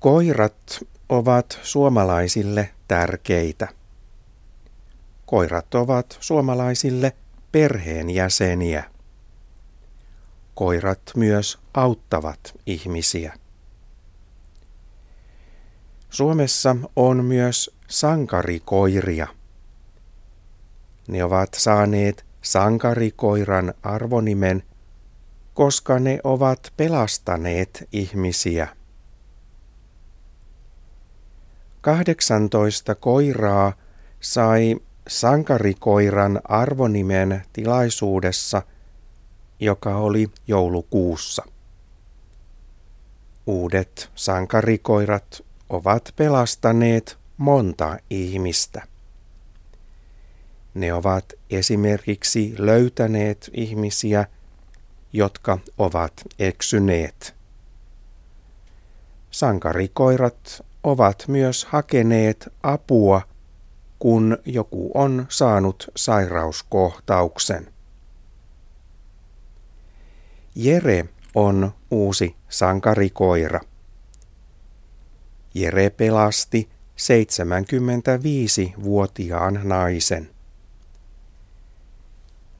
Koirat ovat suomalaisille tärkeitä. Koirat ovat suomalaisille perheenjäseniä. Koirat myös auttavat ihmisiä. Suomessa on myös sankarikoiria. Ne ovat saaneet sankarikoiran arvonimen, koska ne ovat pelastaneet ihmisiä. 18 koiraa sai sankarikoiran arvonimen tilaisuudessa, joka oli joulukuussa. Uudet sankarikoirat ovat pelastaneet monta ihmistä. Ne ovat esimerkiksi löytäneet ihmisiä, jotka ovat eksyneet. Sankarikoirat ovat myös hakeneet apua, kun joku on saanut sairauskohtauksen. Jere on uusi sankarikoira. Jere pelasti 75-vuotiaan naisen.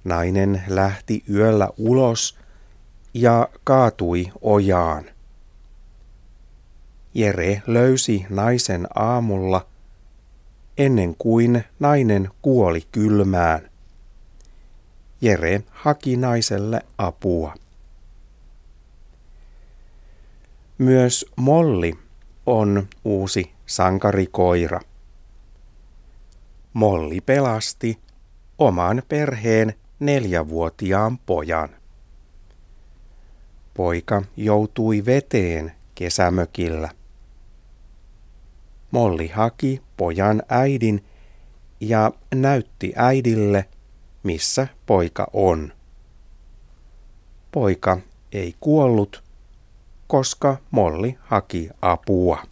Nainen lähti yöllä ulos ja kaatui ojaan. Jere löysi naisen aamulla ennen kuin nainen kuoli kylmään. Jere haki naiselle apua. Myös Molli on uusi sankarikoira. Molli pelasti oman perheen neljävuotiaan pojan. Poika joutui veteen kesämökillä. Molli haki pojan äidin ja näytti äidille, missä poika on. Poika ei kuollut, koska Molli haki apua.